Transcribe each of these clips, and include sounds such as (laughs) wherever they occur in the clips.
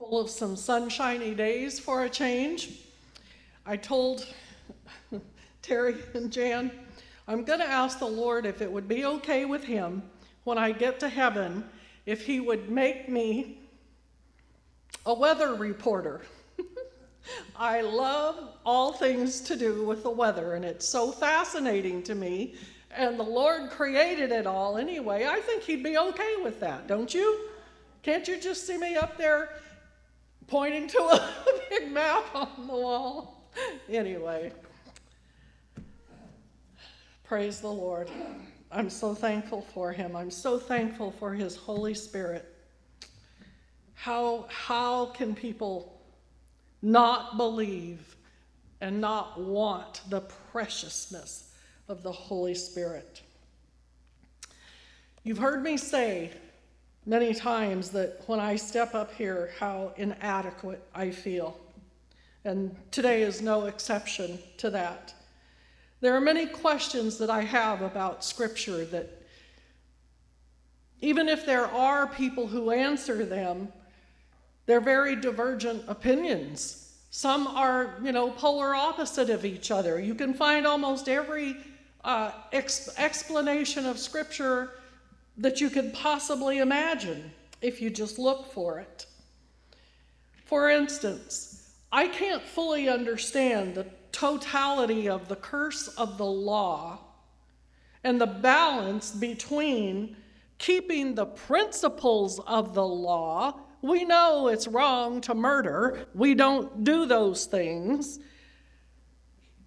full of some sunshiny days for a change. I told (laughs) Terry and Jan, I'm going to ask the Lord if it would be okay with him when I get to heaven if he would make me a weather reporter. (laughs) I love all things to do with the weather, and it's so fascinating to me. And the Lord created it all anyway. I think He'd be okay with that, don't you? Can't you just see me up there pointing to a (laughs) big map on the wall? Anyway, praise the Lord. I'm so thankful for Him. I'm so thankful for His Holy Spirit. How, how can people not believe and not want the preciousness of the Holy Spirit. You've heard me say many times that when I step up here, how inadequate I feel. And today is no exception to that. There are many questions that I have about Scripture that, even if there are people who answer them, they're very divergent opinions. Some are, you know, polar opposite of each other. You can find almost every uh, ex- explanation of Scripture that you could possibly imagine if you just look for it. For instance, I can't fully understand the totality of the curse of the law and the balance between keeping the principles of the law we know it's wrong to murder. We don't do those things.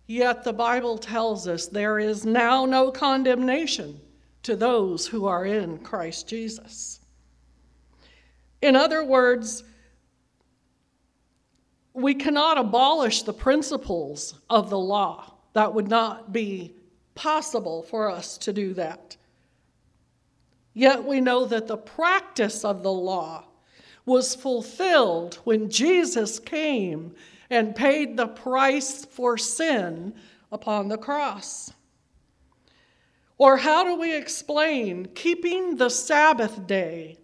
Yet the Bible tells us there is now no condemnation to those who are in Christ Jesus. In other words, we cannot abolish the principles of the law. That would not be possible for us to do that. Yet we know that the practice of the law was fulfilled when Jesus came and paid the price for sin upon the cross. Or how do we explain keeping the Sabbath day,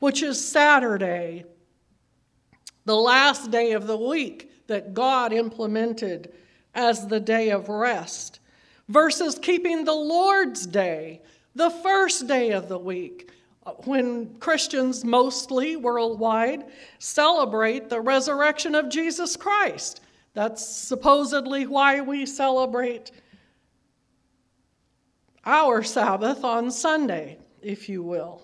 which is Saturday, the last day of the week that God implemented as the day of rest, versus keeping the Lord's day, the first day of the week, when Christians mostly worldwide celebrate the resurrection of Jesus Christ. That's supposedly why we celebrate our Sabbath on Sunday, if you will.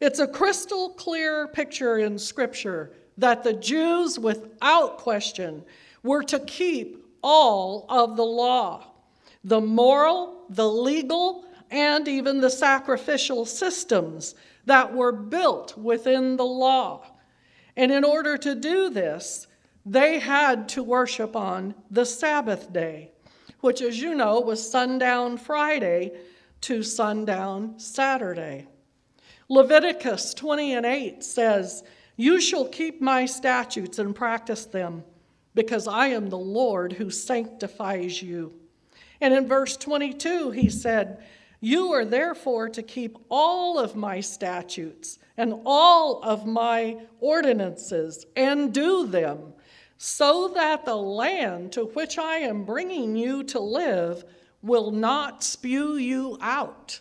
It's a crystal clear picture in Scripture that the Jews, without question, were to keep all of the law the moral, the legal, and even the sacrificial systems that were built within the law. And in order to do this, they had to worship on the Sabbath day, which, as you know, was sundown Friday to sundown Saturday. Leviticus 20 and 8 says, You shall keep my statutes and practice them, because I am the Lord who sanctifies you. And in verse 22, he said, you are therefore to keep all of my statutes and all of my ordinances and do them, so that the land to which I am bringing you to live will not spew you out.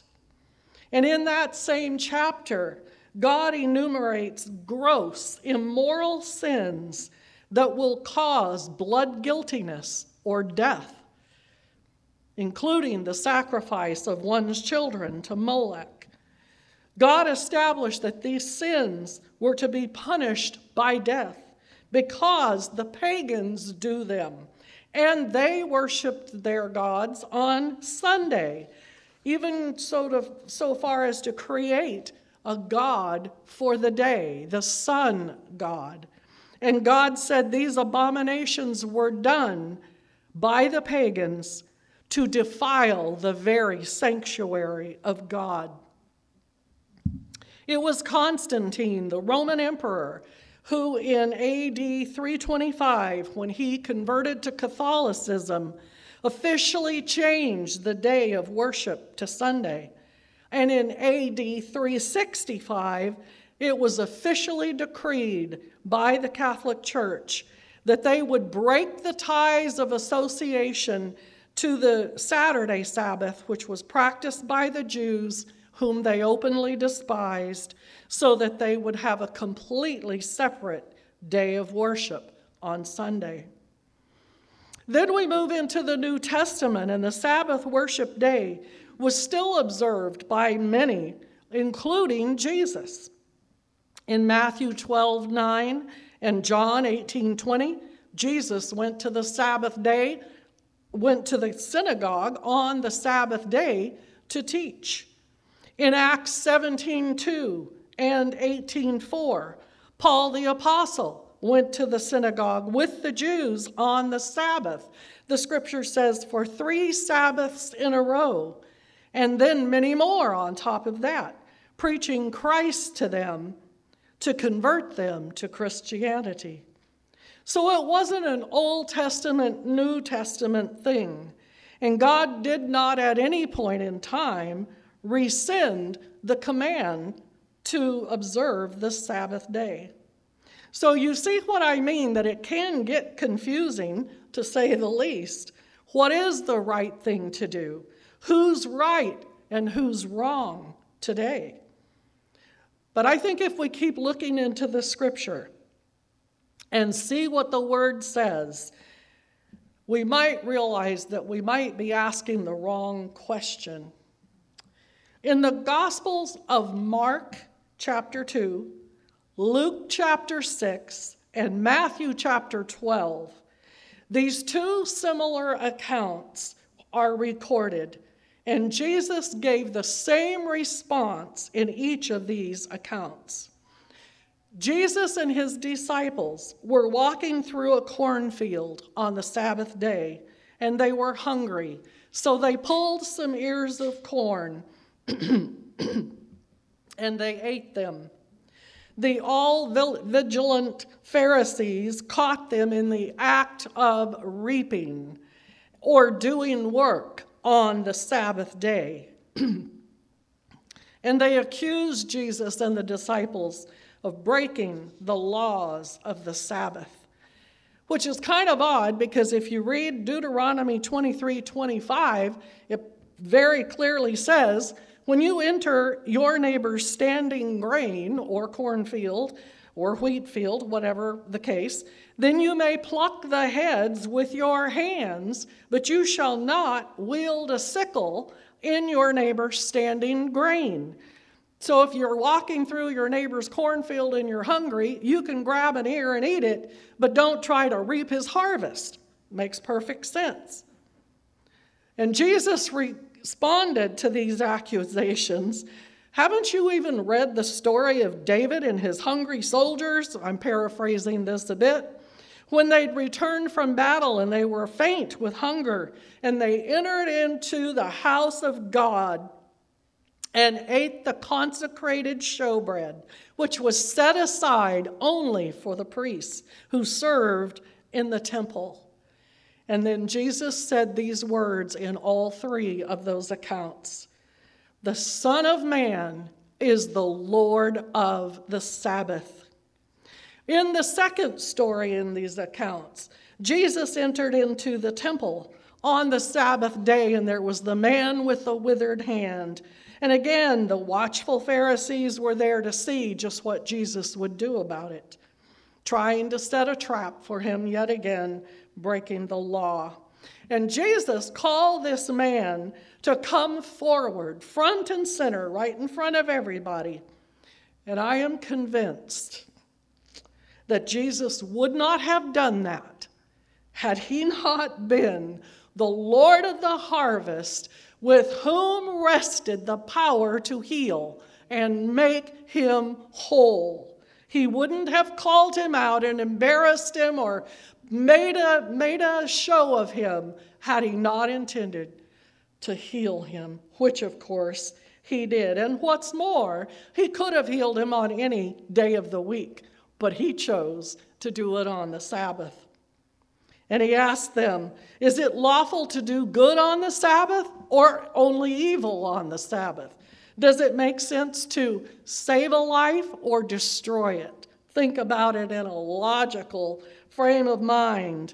And in that same chapter, God enumerates gross, immoral sins that will cause blood guiltiness or death including the sacrifice of one's children to Molech. God established that these sins were to be punished by death because the pagans do them, and they worshiped their gods on Sunday, even so, to, so far as to create a god for the day, the sun god. And God said these abominations were done by the pagans to defile the very sanctuary of God. It was Constantine, the Roman emperor, who in AD 325, when he converted to Catholicism, officially changed the day of worship to Sunday. And in AD 365, it was officially decreed by the Catholic Church that they would break the ties of association to the Saturday Sabbath, which was practiced by the Jews, whom they openly despised, so that they would have a completely separate day of worship on Sunday. Then we move into the New Testament, and the Sabbath worship day was still observed by many, including Jesus. In Matthew 12 9 and John 18 20, Jesus went to the Sabbath day, went to the synagogue on the Sabbath day to teach. In Acts 17 2 and 18 4, Paul the Apostle went to the synagogue with the Jews on the Sabbath. The scripture says, for three Sabbaths in a row, and then many more on top of that, preaching Christ to them to convert them to Christianity. So it wasn't an Old Testament, New Testament thing. And God did not at any point in time rescind the command to observe the Sabbath day. So you see what I mean, that it can get confusing, to say the least. What is the right thing to do? Who's right and who's wrong today? But I think if we keep looking into the scripture and see what the word says, we might realize that we might be asking the wrong question. In the Gospels of Mark, chapter 2, Luke chapter 6 and Matthew chapter 12, these two similar accounts are recorded, and Jesus gave the same response in each of these accounts. Jesus and his disciples were walking through a cornfield on the Sabbath day, and they were hungry, so they pulled some ears of corn (clears throat) and they ate them. The all vigilant Pharisees caught them in the act of reaping or doing work on the Sabbath day. (clears throat) and they accused Jesus and the disciples of breaking the laws of the Sabbath. Which is kind of odd because if you read Deuteronomy 23 25, it very clearly says when you enter your neighbor's standing grain or cornfield or wheat field, whatever the case, then you may pluck the heads with your hands, but you shall not wield a sickle in your neighbor's standing grain. So if you're walking through your neighbor's cornfield and you're hungry, you can grab an ear and eat it, but don't try to reap his harvest. Makes perfect sense. And Jesus re- responded to these accusations. Haven't you even read the story of David and his hungry soldiers? I'm paraphrasing this a bit. When they'd returned from battle and they were faint with hunger, and they entered into the house of God and ate the consecrated showbread, which was set aside only for the priests who served in the temple. And then Jesus said these words in all three of those accounts The Son of Man is the Lord of the Sabbath. In the second story in these accounts, Jesus entered into the temple on the Sabbath day, and there was the man with the withered hand. And again, the watchful Pharisees were there to see just what Jesus would do about it, trying to set a trap for him yet again breaking the law. And Jesus called this man to come forward, front and center, right in front of everybody. And I am convinced that Jesus would not have done that had he not been the Lord of the harvest with whom rested the power to heal and make him whole. He wouldn't have called him out and embarrassed him or made a, made a show of him had he not intended to heal him, which of course he did. And what's more, he could have healed him on any day of the week, but he chose to do it on the Sabbath. And he asked them, Is it lawful to do good on the Sabbath or only evil on the Sabbath? Does it make sense to save a life or destroy it? Think about it in a logical frame of mind.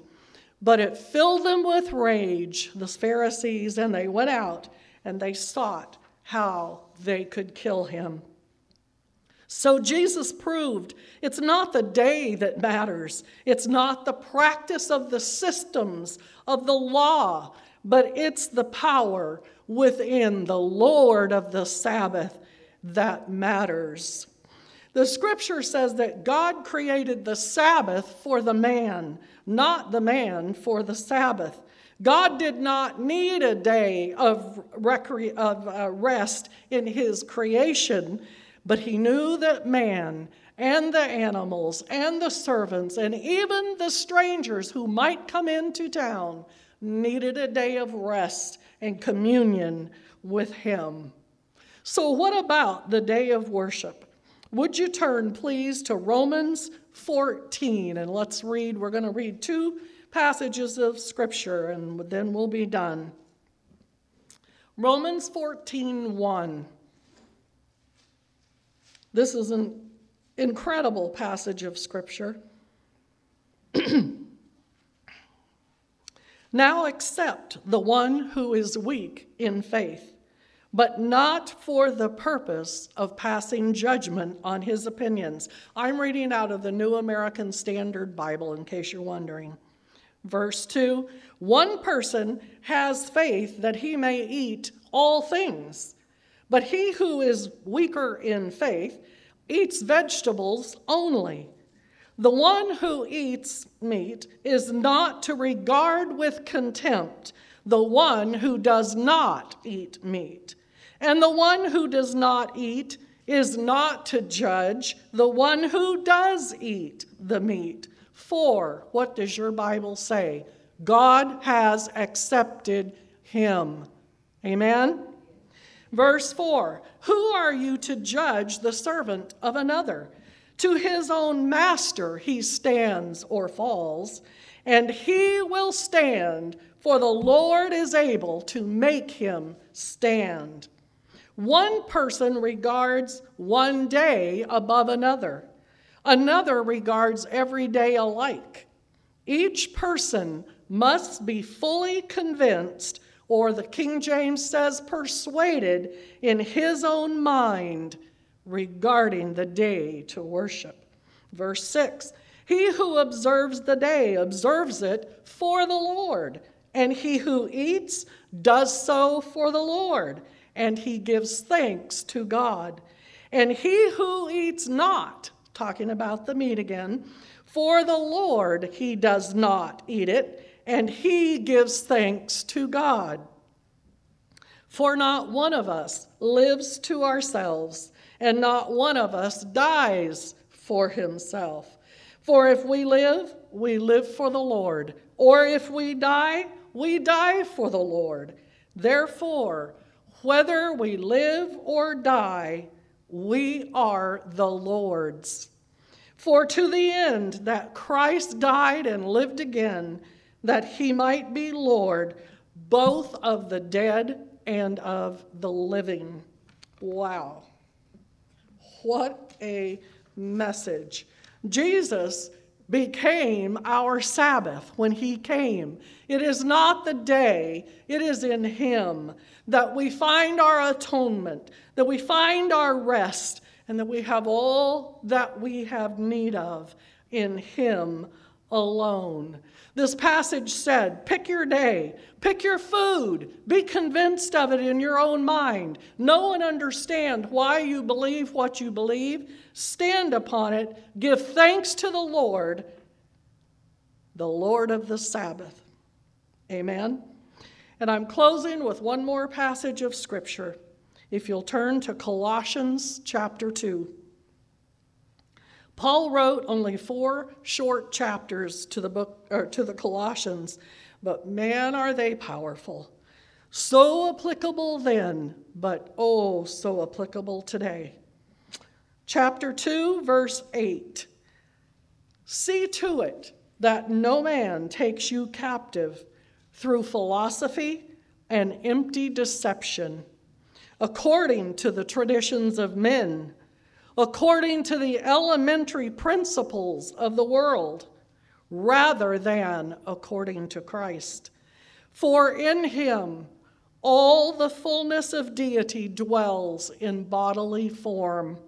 But it filled them with rage, the Pharisees, and they went out and they sought how they could kill him. So Jesus proved it's not the day that matters, it's not the practice of the systems of the law, but it's the power within the Lord of the Sabbath that matters. The scripture says that God created the Sabbath for the man, not the man for the Sabbath. God did not need a day of, recre- of uh, rest in his creation, but he knew that man and the animals and the servants and even the strangers who might come into town needed a day of rest and communion with him. So, what about the day of worship? Would you turn, please, to Romans 14 and let's read. We're going to read two passages of scripture and then we'll be done. Romans 14 1. This is an incredible passage of scripture. (clears throat) now accept the one who is weak in faith but not for the purpose of passing judgment on his opinions. I'm reading out of the New American Standard Bible, in case you're wondering. Verse 2 One person has faith that he may eat all things, but he who is weaker in faith eats vegetables only. The one who eats meat is not to regard with contempt the one who does not eat meat. And the one who does not eat is not to judge the one who does eat the meat. For, what does your Bible say? God has accepted him. Amen? Verse 4 Who are you to judge the servant of another? To his own master he stands or falls, and he will stand, for the Lord is able to make him stand. One person regards one day above another, another regards every day alike. Each person must be fully convinced, or the King James says persuaded, in his own mind regarding the day to worship. Verse 6 He who observes the day observes it for the Lord, and he who eats does so for the Lord and he gives thanks to God. And he who eats not, talking about the meat again, for the Lord he does not eat it, and he gives thanks to God. For not one of us lives to ourselves, and not one of us dies for himself. For if we live, we live for the Lord, or if we die, we die for the Lord. Therefore, whether we live or die, we are the Lord's. For to the end that Christ died and lived again, that he might be Lord both of the dead and of the living. Wow. What a message. Jesus became our Sabbath when he came. It is not the day, it is in him that we find our atonement, that we find our rest, and that we have all that we have need of in Him alone. This passage said, pick your day, pick your food, be convinced of it in your own mind. Know and understand why you believe what you believe, stand upon it, give thanks to the Lord, the Lord of the Sabbath. Amen. And I'm closing with one more passage of Scripture. If you'll turn to Colossians chapter 2. Paul wrote only four short chapters to the book or to the Colossians, but man are they powerful. So applicable then, but oh so applicable today. Chapter 2 verse 8. See to it that no man takes you captive through philosophy and empty deception, according to the traditions of men, according to the elementary principles of the world, rather than according to Christ. For in him all the fullness of deity dwells in bodily form,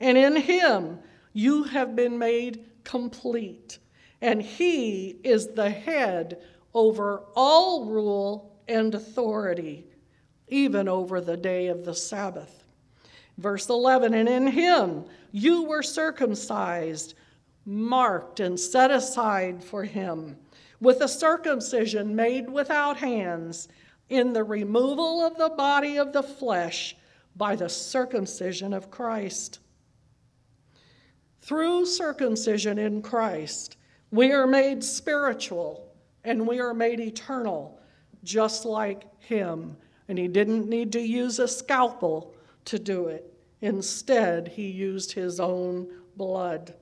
and in him you have been made complete, and he is the head over all rule and authority, even over the day of the Sabbath. Verse 11, and in him you were circumcised, marked, and set aside for him, with a circumcision made without hands, in the removal of the body of the flesh by the circumcision of Christ. Through circumcision in Christ, we are made spiritual and we are made eternal, just like him. And he didn't need to use a scalpel to do it. Instead, he used his own blood.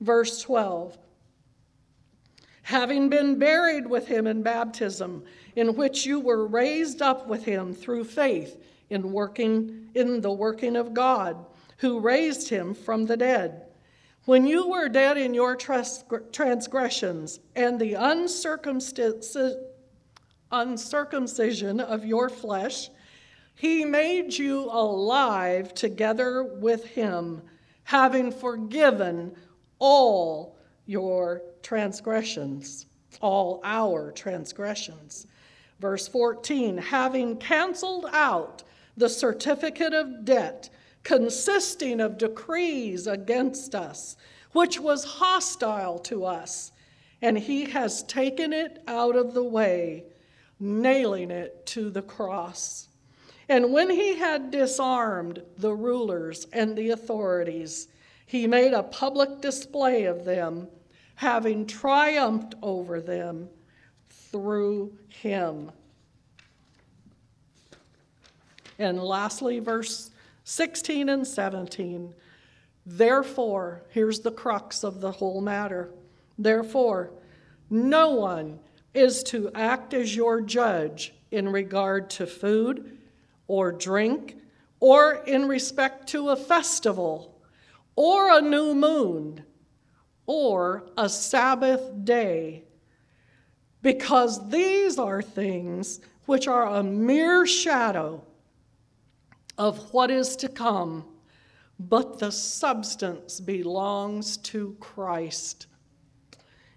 Verse 12 Having been buried with him in baptism, in which you were raised up with him through faith in working in the working of God, who raised him from the dead. When you were dead in your transgressions and the uncircumcision of your flesh, he made you alive together with him, having forgiven all your transgressions, all our transgressions. Verse 14, having canceled out the certificate of debt consisting of decrees against us, which was hostile to us, and he has taken it out of the way, nailing it to the cross. And when he had disarmed the rulers and the authorities, he made a public display of them, having triumphed over them through him. And lastly, verse 16 and 17. Therefore, here's the crux of the whole matter. Therefore, no one is to act as your judge in regard to food or drink, or in respect to a festival, or a new moon, or a Sabbath day, because these are things which are a mere shadow of what is to come, but the substance belongs to Christ.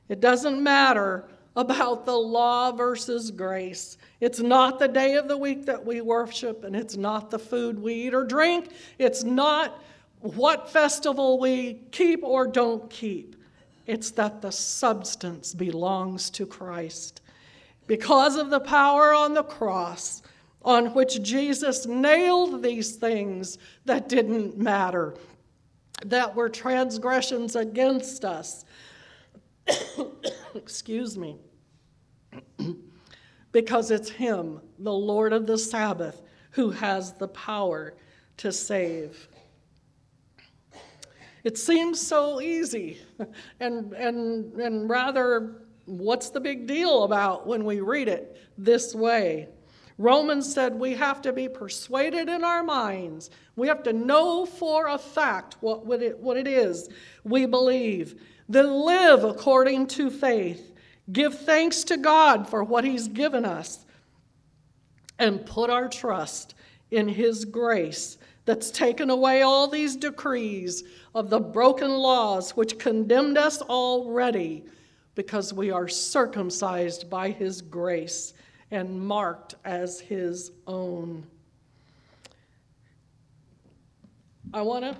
It doesn't matter about the law versus grace. It's not the day of the week that we worship, and it's not the food we eat or drink. It's not what festival we keep or don't keep. It's that the substance belongs to Christ. Because of the power on the cross, on which Jesus nailed these things that didn't matter, that were transgressions against us. Excuse me. because it's Him, the Lord of the Sabbath, who has the power to save. It seems so easy and, and, and rather, what's the big deal about when we read it this way? Romans said we have to be persuaded in our minds. We have to know for a fact what, what, it, what it is we believe. Then live according to faith. Give thanks to God for what He's given us. And put our trust in His grace that's taken away all these decrees of the broken laws which condemned us already because we are circumcised by His grace and marked as his own. I want to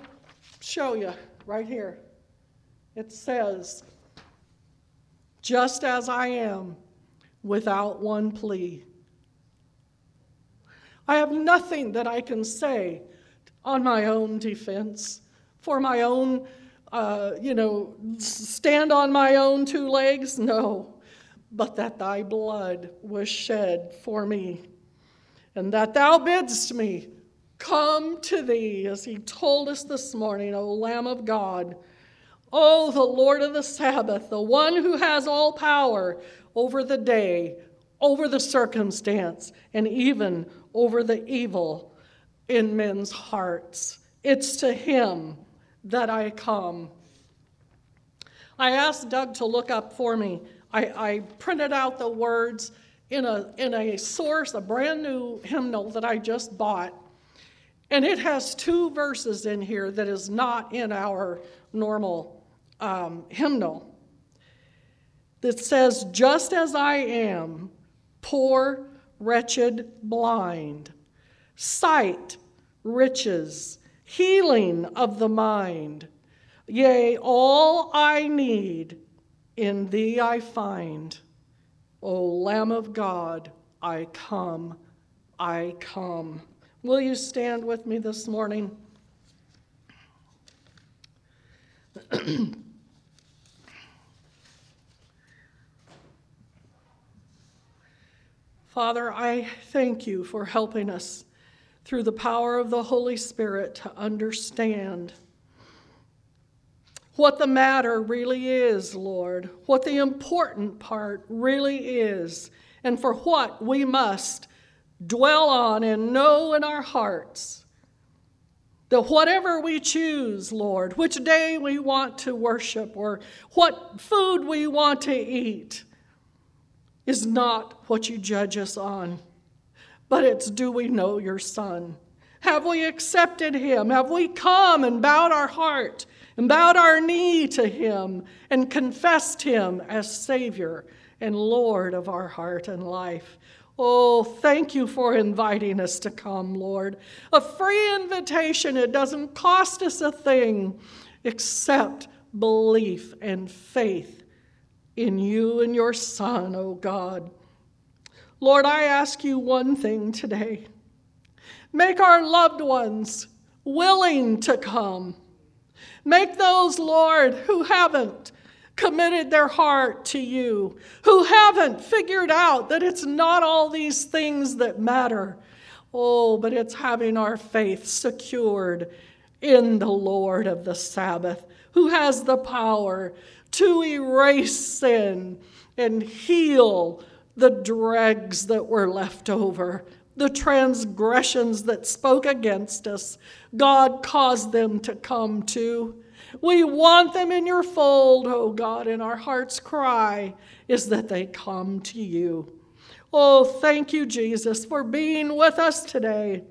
show you right here. It says, just as I am, without one plea. I have nothing that I can say on my own defense, for my own, uh, you know, stand on my own two legs. No but that thy blood was shed for me, and that thou bidst me come to thee, as he told us this morning, O Lamb of God. O the Lord of the Sabbath, the one who has all power over the day, over the circumstance, and even over the evil in men's hearts. It's to Him that I come. I asked Doug to look up for me. I, I printed out the words in a, in a source, a brand new hymnal that I just bought. And it has two verses in here that is not in our normal um, hymnal. That says, Just as I am, poor, wretched, blind, sight, riches, healing of the mind, yea, all I need in thee I find. O Lamb of God, I come, I come. Will you stand with me this morning? Father, I thank you for helping us through the power of the Holy Spirit to understand what the matter really is, Lord, what the important part really is, and for what we must dwell on and know in our hearts. That whatever we choose, Lord, which day we want to worship or what food we want to eat, is not what you judge us on, but it's do we know your Son? Have we accepted him? Have we come and bowed our heart and bowed our knee to him and confessed him as Savior and Lord of our heart and life? Oh, thank you for inviting us to come, Lord. A free invitation. It doesn't cost us a thing except belief and faith in you and your Son, oh God. Lord, I ask you one thing today. Make our loved ones willing to come. Make those, Lord, who haven't committed their heart to you, who haven't figured out that it's not all these things that matter. Oh, but it's having our faith secured in the Lord of the Sabbath, who has the power to erase sin and heal the dregs that were left over, the transgressions that spoke against us. God caused them to come to. We want them in your fold, oh God, and our heart's cry is that they come to you. Oh, thank you, Jesus, for being with us today.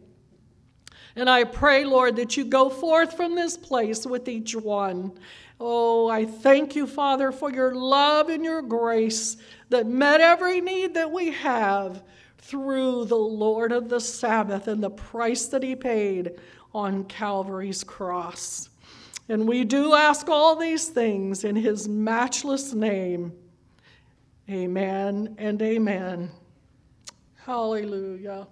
And I pray, Lord, that you go forth from this place with each one. Oh, I thank you, Father, for your love and your grace that met every need that we have through the Lord of the Sabbath and the price that he paid on Calvary's cross. And we do ask all these things in his matchless name. Amen and amen. Hallelujah.